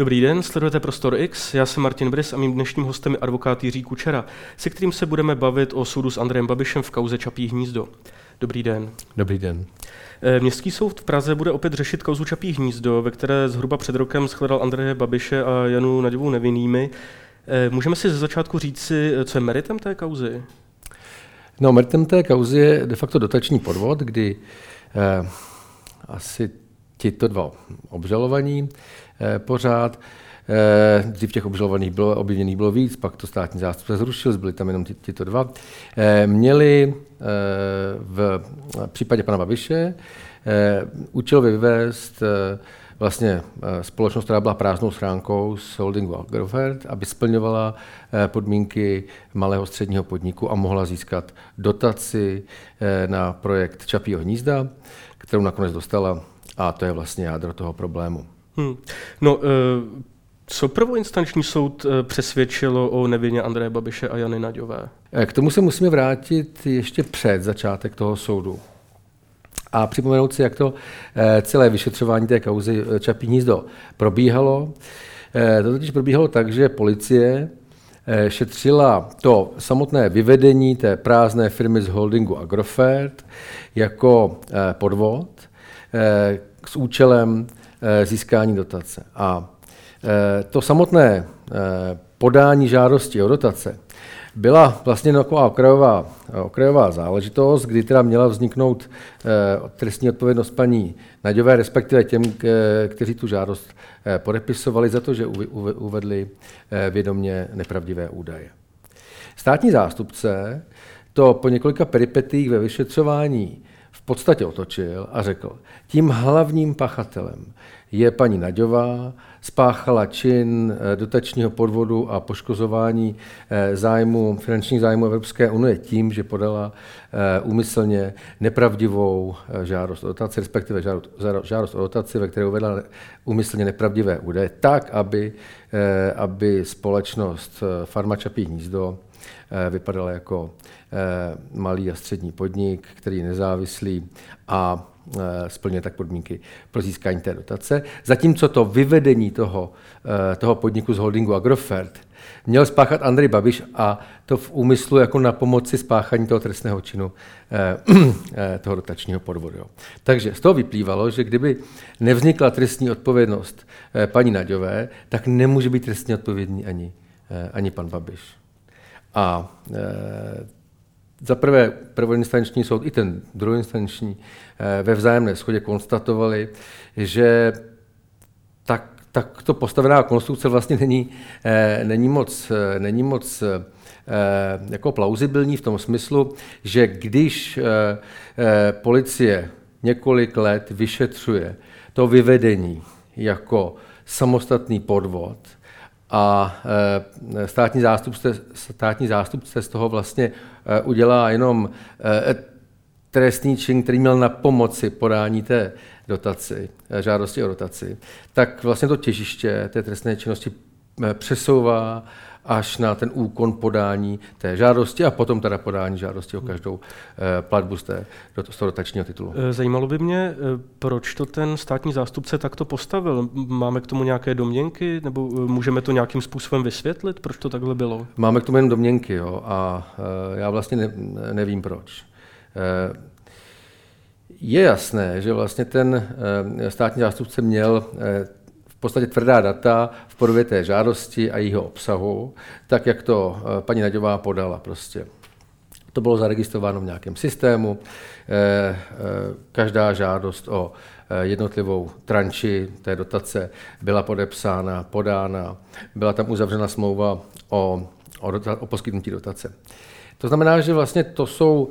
Dobrý den, sledujete Prostor X, já jsem Martin Brys a mým dnešním hostem je advokát Jiří Kučera, se kterým se budeme bavit o soudu s Andrejem Babišem v kauze Čapí hnízdo. Dobrý den. Dobrý den. Eh, Městský soud v Praze bude opět řešit kauzu Čapí hnízdo, ve které zhruba před rokem shledal Andreje Babiše a Janu Naděvou nevinnými. Eh, můžeme si ze začátku říci, co je meritem té kauzy? No, meritem té kauzy je de facto dotační podvod, kdy eh, asi tito dva obžalovaní eh, pořád, eh, dřív těch obžalovaných bylo, obviněných bylo víc, pak to státní zástupce zrušil, byli tam jenom tito dva, eh, měli eh, v případě pana Babiše eh, účelově vyvést eh, vlastně eh, společnost, která byla prázdnou schránkou z holdingu Agrofert, aby splňovala eh, podmínky malého středního podniku a mohla získat dotaci eh, na projekt Čapího hnízda, kterou nakonec dostala a to je vlastně jádro toho problému. Hmm. No, co prvoinstanční soud přesvědčilo o nevině Andreje Babiše a Jany Naďové? K tomu se musíme vrátit ještě před začátek toho soudu a připomenout si, jak to eh, celé vyšetřování té kauzy eh, Čapí hnízdo probíhalo. Eh, to totiž probíhalo tak, že policie šetřila to samotné vyvedení té prázdné firmy z holdingu Agrofert jako podvod s účelem získání dotace. A to samotné podání žádosti o dotace byla vlastně taková okrajová, okrajová záležitost, kdy teda měla vzniknout eh, trestní odpovědnost paní Naďové, respektive těm, kteří tu žádost eh, podepisovali za to, že uvedli eh, vědomě nepravdivé údaje. Státní zástupce to po několika peripetích ve vyšetřování v podstatě otočil a řekl, tím hlavním pachatelem je paní Naďová, spáchala čin eh, dotačního podvodu a poškozování eh, zájmu, finančních zájmů Evropské unie tím, že podala eh, úmyslně nepravdivou žádost o dotaci, respektive žádost o dotaci, ve které uvedla úmyslně nepravdivé údaje, tak, aby, aby společnost Farma Čapí hnízdo vypadala jako malý a střední podnik, který je nezávislý a Eh, splňuje tak podmínky pro získání té dotace. Zatímco to vyvedení toho, eh, toho podniku z holdingu Agrofert měl spáchat Andrej Babiš a to v úmyslu jako na pomoci spáchání toho trestného činu eh, toho dotačního podvodu. Takže z toho vyplývalo, že kdyby nevznikla trestní odpovědnost paní Naďové, tak nemůže být trestně odpovědný ani, ani pan Babiš. A za prvé prvoinstanční soud i ten druhoinstanční eh, ve vzájemné shodě konstatovali, že tak, takto postavená konstrukce vlastně není, eh, není moc, není moc jako plauzibilní v tom smyslu, že když policie několik let vyšetřuje to vyvedení jako samostatný podvod, a e, státní zástupce, státní zástupce z toho vlastně e, udělá jenom e, trestný čin, který měl na pomoci podání té dotaci, žádosti o dotaci, tak vlastně to těžiště té trestné činnosti přesouvá až na ten úkon podání té žádosti a potom teda podání žádosti o každou eh, platbu z, té, z toho dotačního titulu. Eh, zajímalo by mě, eh, proč to ten státní zástupce takto postavil. Máme k tomu nějaké domněnky, nebo můžeme to nějakým způsobem vysvětlit, proč to takhle bylo? Máme k tomu jen domněnky, jo, a já vlastně ne, nevím proč. Je jasné, že vlastně ten státní zástupce měl podstatě tvrdá data v podobě té žádosti a jejího obsahu, tak jak to eh, paní Naďová podala prostě. To bylo zaregistrováno v nějakém systému. Eh, eh, každá žádost o jednotlivou tranči té dotace byla podepsána, podána, byla tam uzavřena smlouva o, o, dota, o poskytnutí dotace. To znamená, že vlastně to jsou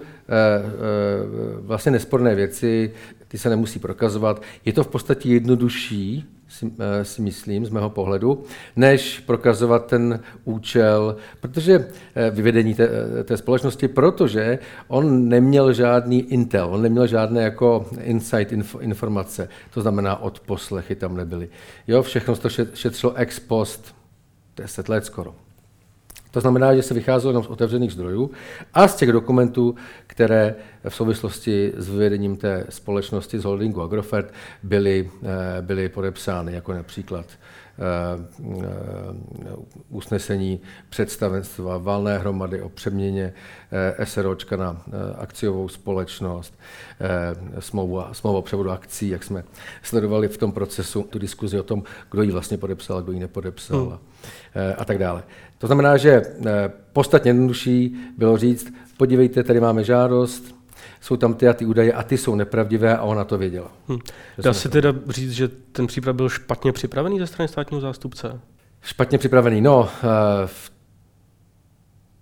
vlastně nesporné věci, ty se nemusí prokazovat. Je to v podstatě jednodušší si, eh, si myslím, z mého pohledu, než prokazovat ten účel, protože eh, vyvedení té, eh, té společnosti, protože on neměl žádný intel, on neměl žádné jako insight informace, to znamená od poslechy tam nebyly. Jo, všechno to šetřilo ex post, 10 let skoro. To znamená, že se vycházelo jenom z otevřených zdrojů a z těch dokumentů, které v souvislosti s vyvedením té společnosti z holdingu Agrofert byly, eh, byly podepsány, jako například usnesení představenstva valné hromady o přeměně SROčka na akciovou společnost, smlouvu, smlouvu o převodu akcí, jak jsme sledovali v tom procesu tu diskuzi o tom, kdo ji vlastně podepsal, kdo ji nepodepsal hmm. a tak dále. To znamená, že podstatně jednodušší bylo říct, podívejte, tady máme žádost, jsou tam ty a ty údaje a ty jsou nepravdivé a ona to věděla. Hmm. Dá se teda říct, že ten případ byl špatně připravený ze strany státního zástupce? Špatně připravený, no. Uh,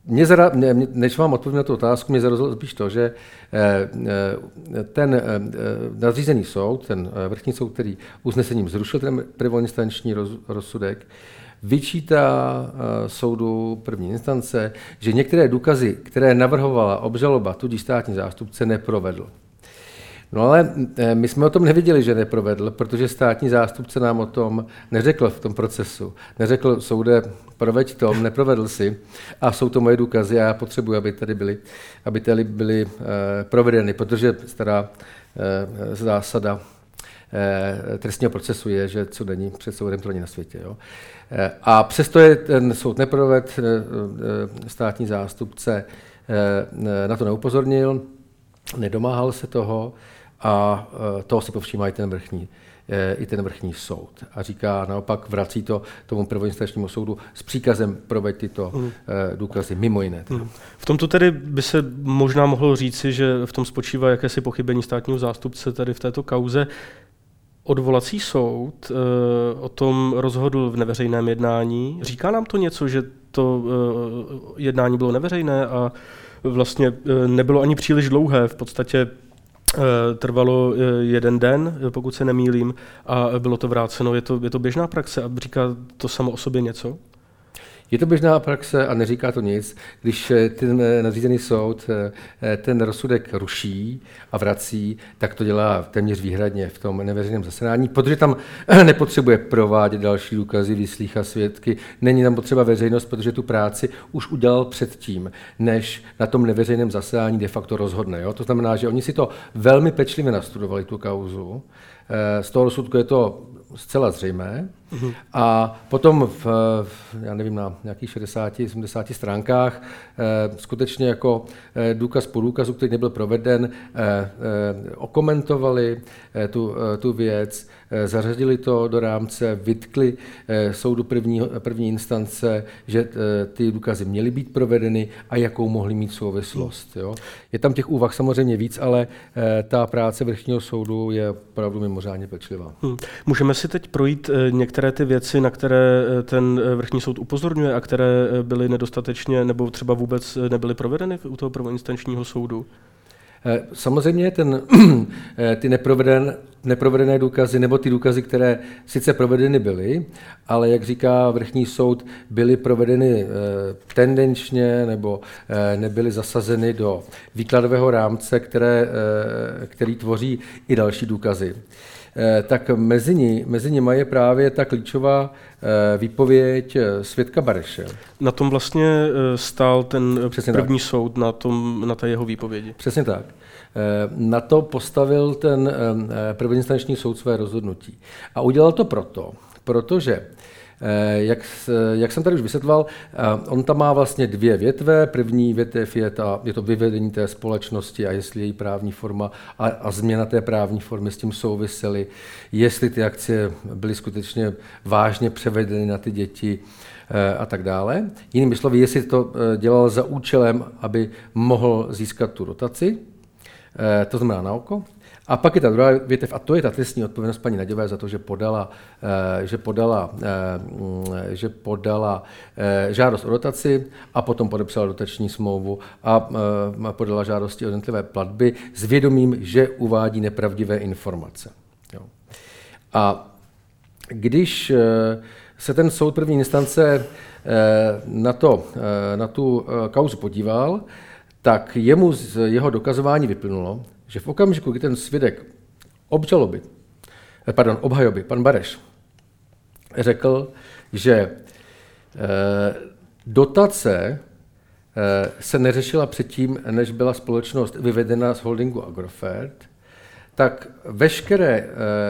mě zara, mě, než vám odpovím na tu otázku, mě zarazilo spíš to, že eh, eh, ten nadřízený soud, ten vrchní soud, který usnesením zrušil ten prvoinstanční rozsudek, vyčítá eh, soudu první instance, že některé důkazy, které navrhovala obžaloba, tudíž státní zástupce, neprovedl. No ale eh, my jsme o tom neviděli, že neprovedl, protože státní zástupce nám o tom neřekl v tom procesu. Neřekl soude, proveď to, neprovedl si a jsou to moje důkazy a já potřebuji, aby tady byly, aby tady byly eh, provedeny, protože stará zásada trestního procesu je, že co není před soudem, to není na světě. Jo. Eh, a přesto je ten soud neproved, eh, eh, státní zástupce na to neupozornil, nedomáhal se toho a toho si povšímá i ten vrchní i ten vrchní soud. A říká naopak, vrací to tomu prvoinstančnímu soudu s příkazem proveď tyto mm. důkazy, mimo jiné. Mm. V tomto tedy by se možná mohlo říci, že v tom spočívá jakési pochybení státního zástupce tady v této kauze odvolací soud uh, o tom rozhodl v neveřejném jednání. Říká nám to něco, že to uh, jednání bylo neveřejné a vlastně uh, nebylo ani příliš dlouhé, v podstatě trvalo jeden den, pokud se nemýlím, a bylo to vráceno. Je to, je to běžná praxe a říká to samo o sobě něco? Je to běžná praxe a neříká to nic, když eh, ten eh, nadřízený soud eh, ten rozsudek ruší a vrací, tak to dělá téměř výhradně v tom neveřejném zasedání, protože tam nepotřebuje provádět další důkazy, vyslícha svědky, není tam potřeba veřejnost, protože tu práci už udělal předtím, než na tom neveřejném zasedání de facto rozhodne. Jo? To znamená, že oni si to velmi pečlivě nastudovali, tu kauzu, z toho rozsudku je to zcela zřejmé. A potom v, já nevím, na nějakých 60-70 stránkách eh, skutečně jako eh, důkaz po důkazu, který nebyl proveden, eh, okomentovali tu, tu věc, zařadili to do rámce, vytkli soudu první, první instance, že ty důkazy měly být provedeny a jakou mohly mít souvislost. Jo. Je tam těch úvah samozřejmě víc, ale ta práce vrchního soudu je opravdu mimořádně pečlivá. Hmm. Můžeme si teď projít některé ty věci, na které ten vrchní soud upozorňuje a které byly nedostatečně nebo třeba vůbec nebyly provedeny u toho prvoinstančního soudu? Eh, samozřejmě ten, eh, ty neproveden, neprovedené důkazy nebo ty důkazy, které sice provedeny byly, ale jak říká vrchní soud, byly provedeny eh, tendenčně nebo nebyly zasazeny do výkladového rámce, které, který tvoří i další důkazy. Eh, tak mezi, ní, mezi nimi je právě ta klíčová eh, výpověď eh, svědka Bareše. Na tom vlastně stál ten Přesně první tak. soud, na, tom, na té jeho výpovědi. Přesně tak. Na to postavil ten prvoinstanční soud své rozhodnutí. A udělal to proto, protože jak, jak jsem tady už vysvětloval, eh, on tam má vlastně dvě větve. První větev je, ta, je to vyvedení té společnosti a jestli její právní forma a, a změna té právní formy s tím souvisely, jestli ty akcie byly skutečně vážně převedeny na ty děti eh, a tak dále. Jinými slovy, jestli to dělal za účelem, aby mohl získat tu dotaci, to znamená na oko, a pak je ta druhá větev, a to je ta trestní odpovědnost paní Naďové za to, že podala, eh, že podala, eh, že podala eh, žádost o dotaci a potom podepsala dotační smlouvu a podala žádosti o jednotlivé platby s vědomím, že uvádí nepravdivé informace. A když se ten soud první instance na, to, na tu kauzu podíval, tak jemu z jeho dokazování vyplynulo, že v okamžiku, kdy ten svědek obžaloby, eh, pardon, obhajoby, pan Bareš, řekl, že eh, dotace eh, se neřešila předtím, než byla společnost vyvedena z holdingu Agrofert, tak veškeré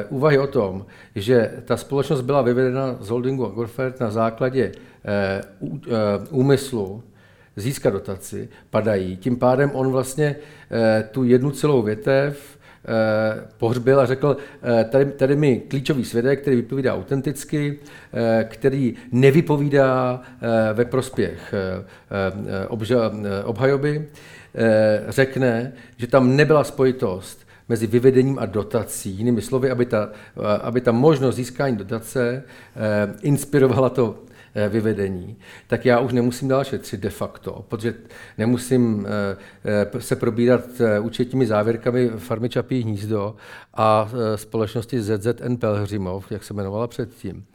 úvahy o tom, že ta společnost byla vyvedena z holdingu Agrofert na základě úmyslu získat dotaci, padají. Tím pádem on vlastně uh, tu jednu celou větev pohřbil a řekl, tady, tady mi klíčový svědek, který vypovídá autenticky, který nevypovídá ve prospěch obhajoby, řekne, že tam nebyla spojitost mezi vyvedením a dotací. Jinými slovy, aby ta, aby ta možnost získání dotace eh, inspirovala to eh, vyvedení, tak já už nemusím dál šetřit de facto, protože nemusím eh, se probírat účetními závěrkami farmy Čapí hnízdo a společnosti ZZN Pelhřimov, jak se jmenovala předtím.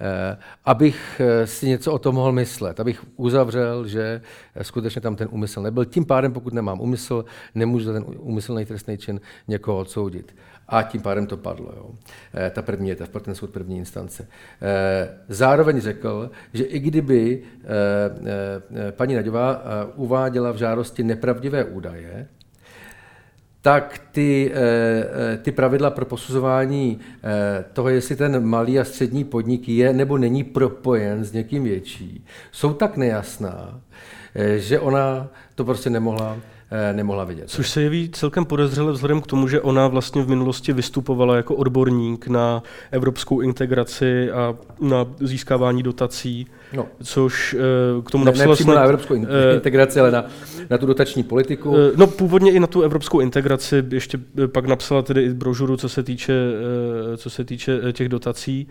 Eh, abych eh, si něco o tom mohl myslet, abych uzavřel, že eh, skutečně tam ten úmysl nebyl. Tím pádem, pokud nemám úmysl, nemůžu za ten úmyslný trestný čin někoho odsoudit. A tím pádem to padlo. Jo. Ta první je pro ten soud první instance. Zároveň řekl, že i kdyby paní Naďová uváděla v žádosti nepravdivé údaje, tak ty, ty pravidla pro posuzování toho, jestli ten malý a střední podnik je nebo není propojen s někým větší, jsou tak nejasná, že ona to prostě nemohla nemohla vidět. Což se jeví celkem podezřele vzhledem k tomu, že ona vlastně v minulosti vystupovala jako odborník na evropskou integraci a na získávání dotací, no. což eh, k tomu ne, napsala... Ne na evropskou eh, integraci, ale na, na tu dotační politiku. No původně i na tu evropskou integraci, ještě pak napsala tedy i brožuru, co se týče, co se týče těch dotací.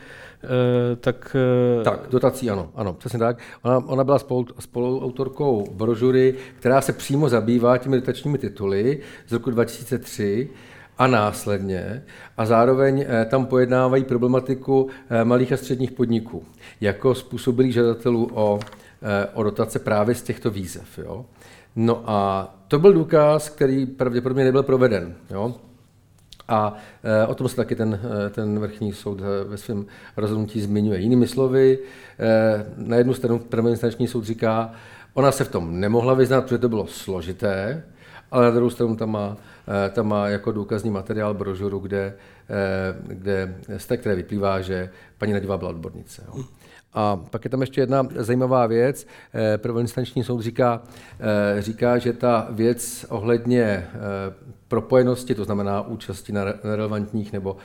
Tak, tak, dotací ano, ano, přesně tak. Ona, ona byla spolu, spoluautorkou brožury, která se přímo zabývá těmi dotačními tituly z roku 2003 a následně a zároveň eh, tam pojednávají problematiku eh, malých a středních podniků jako způsobilých žadatelů o, eh, o dotace právě z těchto výzev. Jo? No a to byl důkaz, který pravděpodobně nebyl proveden. Jo? A o tom se taky ten, ten vrchní soud ve svém rozhodnutí zmiňuje. Jinými slovy, na jednu stranu prvoinstanční soud říká, Ona se v tom nemohla vyznat, protože to bylo složité, ale na druhou stranu tam má, tam má jako důkazní materiál brožuru, kde, eh, kde z té, které vyplývá, že paní Nadivá byla odbornice. Jo. A pak je tam ještě jedna zajímavá věc. Eh, prvoinstanční soud říká, říká, že ta věc ohledně propojenosti, to znamená účasti na relevantních nebo,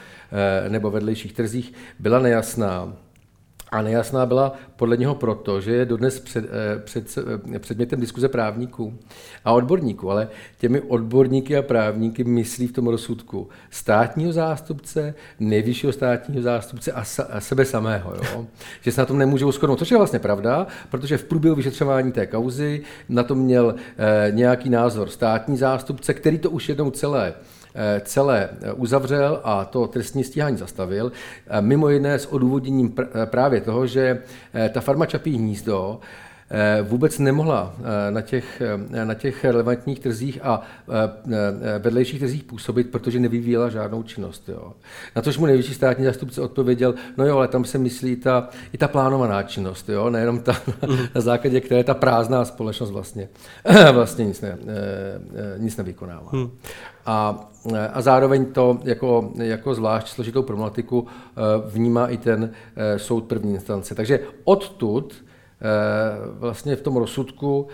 nebo vedlejších trzích, byla nejasná a nejasná byla podle něho proto, že je dodnes před, eh, před, eh, předmětem diskuze právníků a odborníků, ale těmi odborníky a právníky myslí v tom rozsudku státního zástupce, nejvyššího státního zástupce a, sa, a sebe samého. Jo? že se na tom nemůžou shodnout, což je vlastně pravda, protože v průběhu vyšetřování té kauzy na to měl eh, nějaký názor státní zástupce, který to už jednou celé Eh, celé eh, uzavřel a to trestní stíhání zastavil. Eh, mimo jiné s odůvodněním právě toho, že ta farma Čapí hnízdo vůbec nemohla na těch, na těch relevantních trzích a vedlejších trzích působit, protože nevyvíjela žádnou činnost. Jo. Na tož mu nejvyšší státní zástupce odpověděl, no jo, ale tam se myslí ta, i ta plánovaná činnost, jo, nejenom ta, na základě které ta prázdná společnost vlastně, vlastně nic, ne, nic nevykonává. Hmm. A, a zároveň to jako, jako zvlášť složitou problematiku eh, vnímá i ten eh, soud první instance. Takže odtud vlastně v tom rozsudku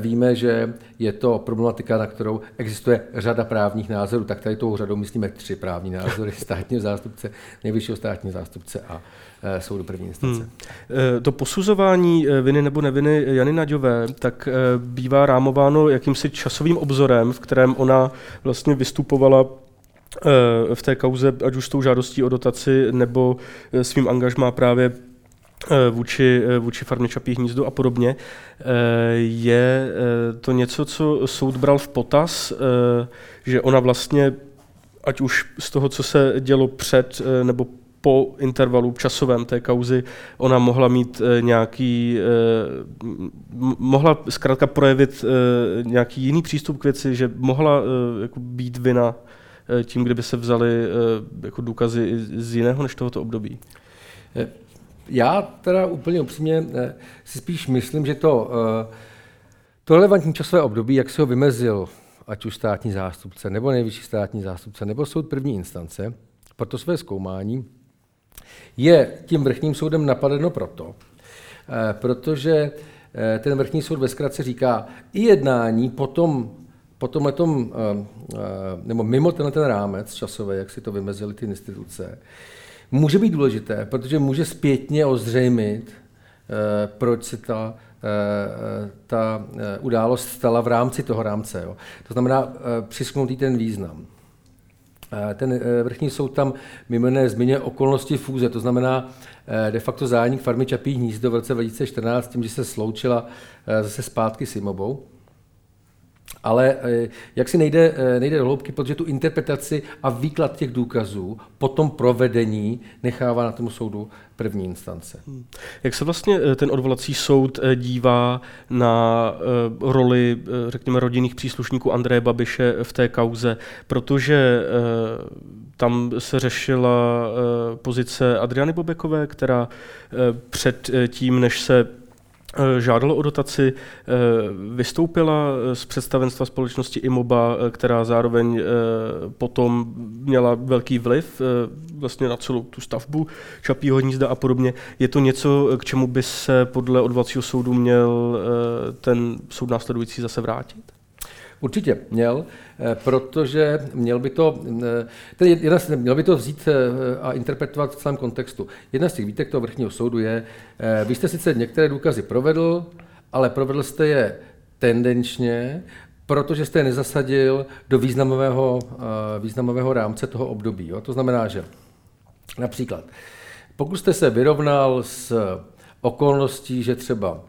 víme, že je to problematika, na kterou existuje řada právních názorů. Tak tady tou řadou myslíme tři právní názory státního zástupce, nejvyššího státního zástupce a Eh, soudu první instance. Hmm. Eh, to posuzování eh, viny nebo neviny Jany Naďové tak bývá rámováno jakýmsi časovým obzorem, v kterém ona vlastně vystupovala v té kauze, ať už s tou žádostí o dotaci nebo svým angažmá právě vůči, vůči farmě Čapí hnízdo a podobně. Je to něco, co soud bral v potaz, že ona vlastně, ať už z toho, co se dělo před nebo po intervalu časovém té kauzy ona mohla mít eh, nějaký, eh, mohla zkrátka projevit eh, nějaký jiný přístup k věci, že mohla jako být vina tím, kdyby se vzali jako důkazy z jiného než tohoto období. Já teda úplně upřímně si spíš myslím, že to, to relevantní časové období, jak se ho vymezil ať už státní zástupce, nebo nejvyšší státní zástupce, nebo soud první instance, pro to své zkoumání, je tím vrchním soudem napadeno proto, eh, protože eh, ten vrchní soud ve zkratce říká, i jednání potom, po tomhletom, nebo mimo ten rámec časový, jak si to vymezily ty instituce, může být důležité, protože může zpětně ozřejmit, proč se ta Eh, ta eh, událost stala v rámci toho rámce. Jo. To znamená eh, přisknutý ten význam. Ten vrchní soud tam mimo jiné zmiňuje okolnosti fúze, to znamená de facto zánik farmy Čapí hnízdo v roce 2014 tím, že se sloučila zase zpátky s Imobou. Ale eh, jak si nejde, eh, nejde do hloubky, protože tu interpretaci a výklad těch důkazů po tom provedení nechává na tomu soudu první instance. Hmm. Jak se vlastně eh, ten odvolací soud dívá na roli, řekněme, rodinných příslušníků Andreje Babiše v té kauze, protože tam se řešila pozice Adriany Bobekové, která před tím, než se žádalo o dotaci, eh, vystoupila z představenstva společnosti Imoba, eh, která zároveň potom měla velký vliv vlastně na celou tu stavbu Čapího hnízda a podobně. Je to něco, k čemu by se podle odvolacího soudu měl ten soud následující zase vrátit? Určitě měl, eh, protože měl by to, eh, tedy jedna, měl by to vzít eh, a interpretovat v celém kontextu. Jedna z těch výtek toho vrchního soudu je, vy jste sice některé důkazy provedl, ale provedl jste je tendenčně, protože jste je nezasadil do významového, významového rámce toho období. Jo? To znamená, že například, pokud jste se vyrovnal s okolností, že třeba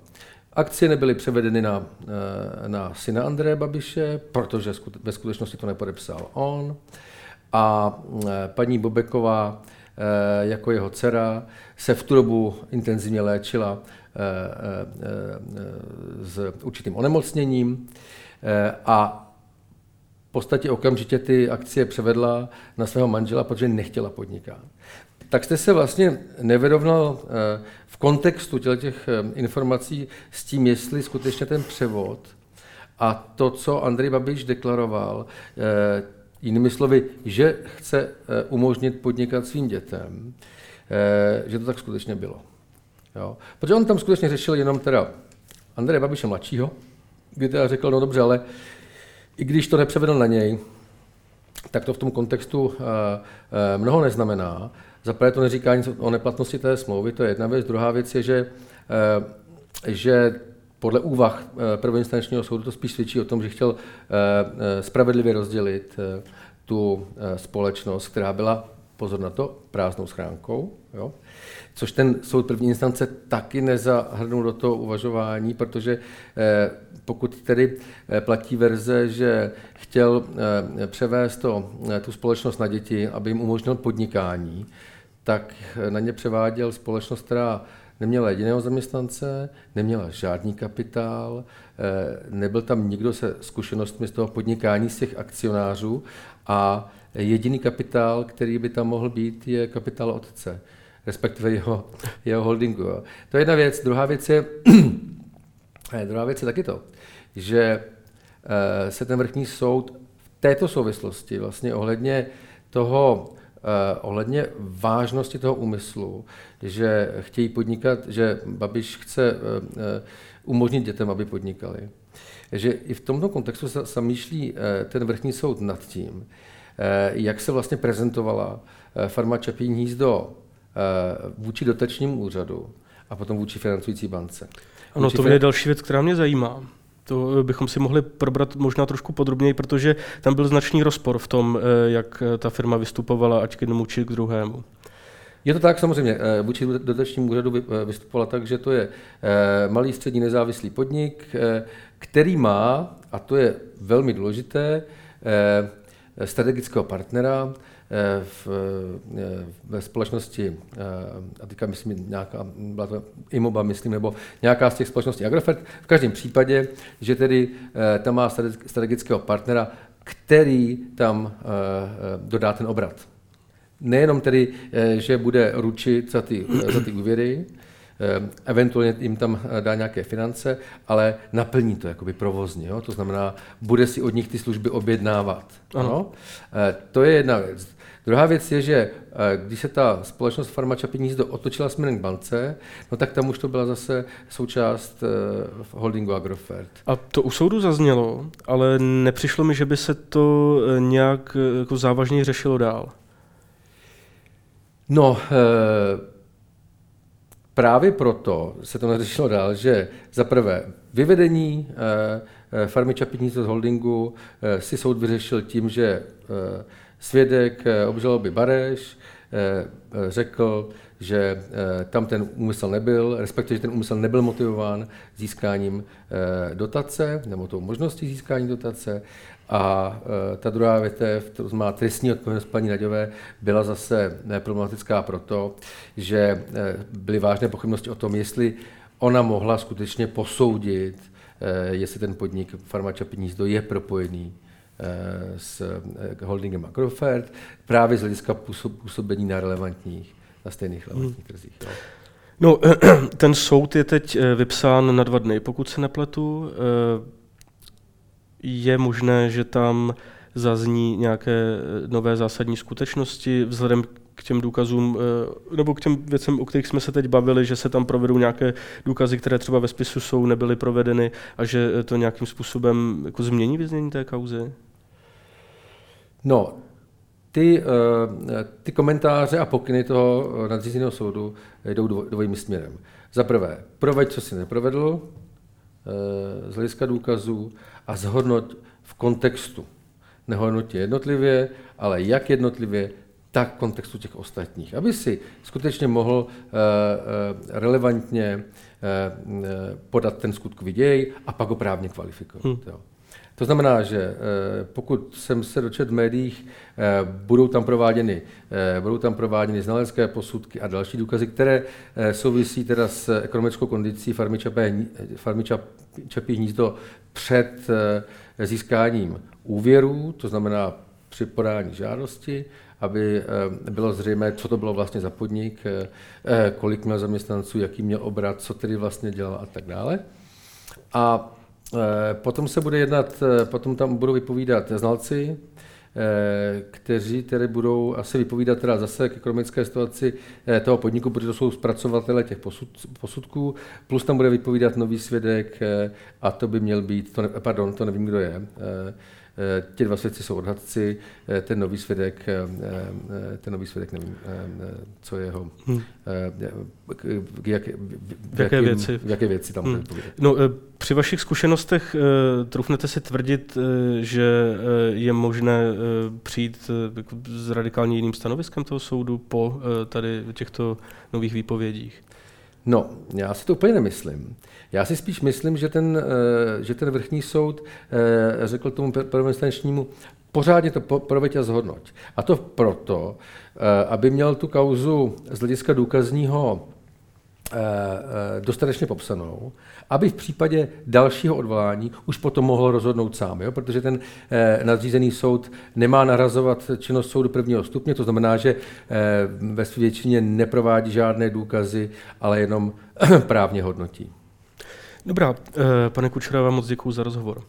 Akcie nebyly převedeny na, eh, na syna Andreje Babiše, protože ve skutečnosti to nepodepsal on. A eh, paní Bobeková eh, jako jeho dcera se v tu dobu intenzivně léčila s určitým onemocněním a v podstatě okamžitě ty akcie převedla na svého manžela, protože nechtěla podnikat tak jste se vlastně nevyrovnal eh, v kontextu těch eh, informací s tím, jestli skutečně ten převod a to, co Andrej Babiš deklaroval, eh, jinými slovy, že chce umožnit podnikat svým dětem, že to tak skutečně bylo. Jo? Protože on tam skutečně řešil jenom teda Andreje Babiše mladšího, kdy teda řekl, no dobře, ale i když to nepřevedl na něj, tak to v tom kontextu mnoho neznamená. Za prvé to neříká nic o neplatnosti té smlouvy, to je jedna věc. Druhá věc je, že, eh, že podle úvah eh, prvoinstančního soudu to spíš svědčí o tom, že chtěl eh, spravedlivě rozdělit tu společnost, která byla, pozor na to, prázdnou schránkou. Jo? Což ten soud první instance taky nezahrnul do toho uvažování, protože pokud tedy platí verze, že chtěl převést to, tu společnost na děti, aby jim umožnil podnikání, tak na ně převáděl společnost, která neměla jediného zaměstnance, neměla žádný kapitál, eh, nebyl tam nikdo se zkušenostmi z toho podnikání z těch akcionářů a jediný kapitál, který by tam mohl být, je kapitál otce, respektive jeho, jeho holdingu. Jo. To je jedna věc. Druhá věc je, druhá věc je taky to, že eh, se ten vrchní soud v této souvislosti vlastně ohledně toho Eh, ohledně vážnosti toho úmyslu, že chtějí podnikat, že Babiš chce eh, eh, umožnit dětem, aby podnikali. Že i v tomto kontextu se zamýšlí ten vrchní soud nad tím, jak se vlastně prezentovala farma Čapí hnízdo vůči dotačnímu úřadu a potom vůči financující bance. Ano, to je další věc, která mě zajímá. To bychom si mohli probrat možná trošku podrobněji, protože tam byl značný rozpor v tom, eh, jak ta firma vystupovala, ať k jednomu či k druhému. Je to tak, samozřejmě. Eh, vůči dotačnímu úřadu eh, vystupovala tak, že to je malý střední nezávislý podnik, který má, a to je velmi důležité, strategického partnera, Eh, v, eh, ve společnosti, eh, a teďka myslím nějaká, byla to Imoba, myslím, nebo nějaká z těch společností Agrofert. V každém případě, že tedy tam má strategického partnera, který tam dodá ten obrat. Nejenom tedy, že bude ručit za ty, za ty úvěry, eventuálně jim tam dá nějaké finance, ale naplní to jakoby provozně. Jo? To znamená, bude si od nich ty služby objednávat. Ano. ano? To je jedna věc. Druhá věc je, že eh, když se ta společnost Farma Čapí hnízdo otočila směrem k bance, no tak tam už to byla zase součást holdingu Agrofert. A to u soudu zaznělo, ale nepřišlo mi, že by se to eh, nějak jako závažně řešilo dál. No, e, právě proto se to neřešilo dál, že za prvé vyvedení e, farmy Čapí z holdingu e, si soud vyřešil tím, že Svědek eh, obžaloby Bareš eh, eh, řekl, že tam ten úmysl nebyl, respektive, že ten úmysl nebyl motivován získáním dotace, nebo tou možností získání dotace. A ta druhá větev, to znamená trestní odpovědnost paní Naďové, byla zase problematická proto, že byly vážné pochybnosti o tom, jestli ona mohla skutečně posoudit, jestli ten podnik Farma Čapí je propojený s holdingem Agrofert právě z hlediska působení na relevantních, na stejných relevantních hmm. trzích. Jo. No, ten soud je teď vypsán na dva dny, pokud se nepletu. Je možné, že tam zazní nějaké nové zásadní skutečnosti vzhledem k těm důkazům, nebo k těm věcem, o kterých jsme se teď bavili, že se tam provedou nějaké důkazy, které třeba ve spisu jsou, nebyly provedeny a že to nějakým způsobem jako změní vyznění té kauzy? No, ty, eh, ty komentáře a pokyny toho nadřízeného soudu jdou dvojím směrem. Za prvé, proveď, co si neprovedl, eh, z hlediska důkazů a zhodnoť v kontextu. Nehodnotě jednotlivě, ale jak jednotlivě, tak v kontextu těch ostatních. Aby si skutečně mohl eh, relevantně podat ten skutkový děj a pak ho právně kvalifikovat. Hmm. Jo. To znamená, že eh, pokud jsem se dočet v médiích, eh, budou tam prováděny, eh, budou tam prováděny znalecké posudky a další důkazy, které souvisí teda s ekonomickou kondicí farmy, Čapé, farmy Čapí hnízdo před získáním úvěrů, to znamená při podání žádosti, aby bylo zřejmé, co to bylo vlastně za podnik, kolik měl zaměstnanců, jaký měl obrat, co tedy vlastně dělal a tak dále. A potom se bude jednat, eh, potom tam budou vypovídat znalci, eh, kteří tedy budou asi vypovídat teda zase k ekonomické situaci toho podniku, protože to jsou zpracovatele těch posud, posudků, plus tam bude vypovídat nový svědek a to by měl být, to ne, pardon, to nevím, kdo je, Eh, ti dva svědci jsou odhadci, eh, ten nový svědek, eh, ten nový svědek nevím, co je jeho, hmm. k, jak, v, jaké věci. v jaké věci tam hmm. No, při vašich zkušenostech trufnete si tvrdit, že je možné přijít jako s radikálně jiným stanoviskem toho soudu po tady těchto nových výpovědích? No, já si to úplně nemyslím. Já si spíš myslím, že ten, eh, že ten vrchní soud eh, řekl tomu prvoinstančnímu, pořádně to proveď a zhodnoť. A to proto, eh, aby měl tu kauzu z hlediska důkazního dostatečně popsanou, aby v případě dalšího odvolání už potom mohl rozhodnout sám, jo? protože ten nadřízený soud nemá narazovat činnost soudu prvního stupně, to znamená, že ve většině neprovádí žádné důkazy, ale jenom právně hodnotí. Dobrá, eh, pane Kučera, vám moc děkuji za rozhovor.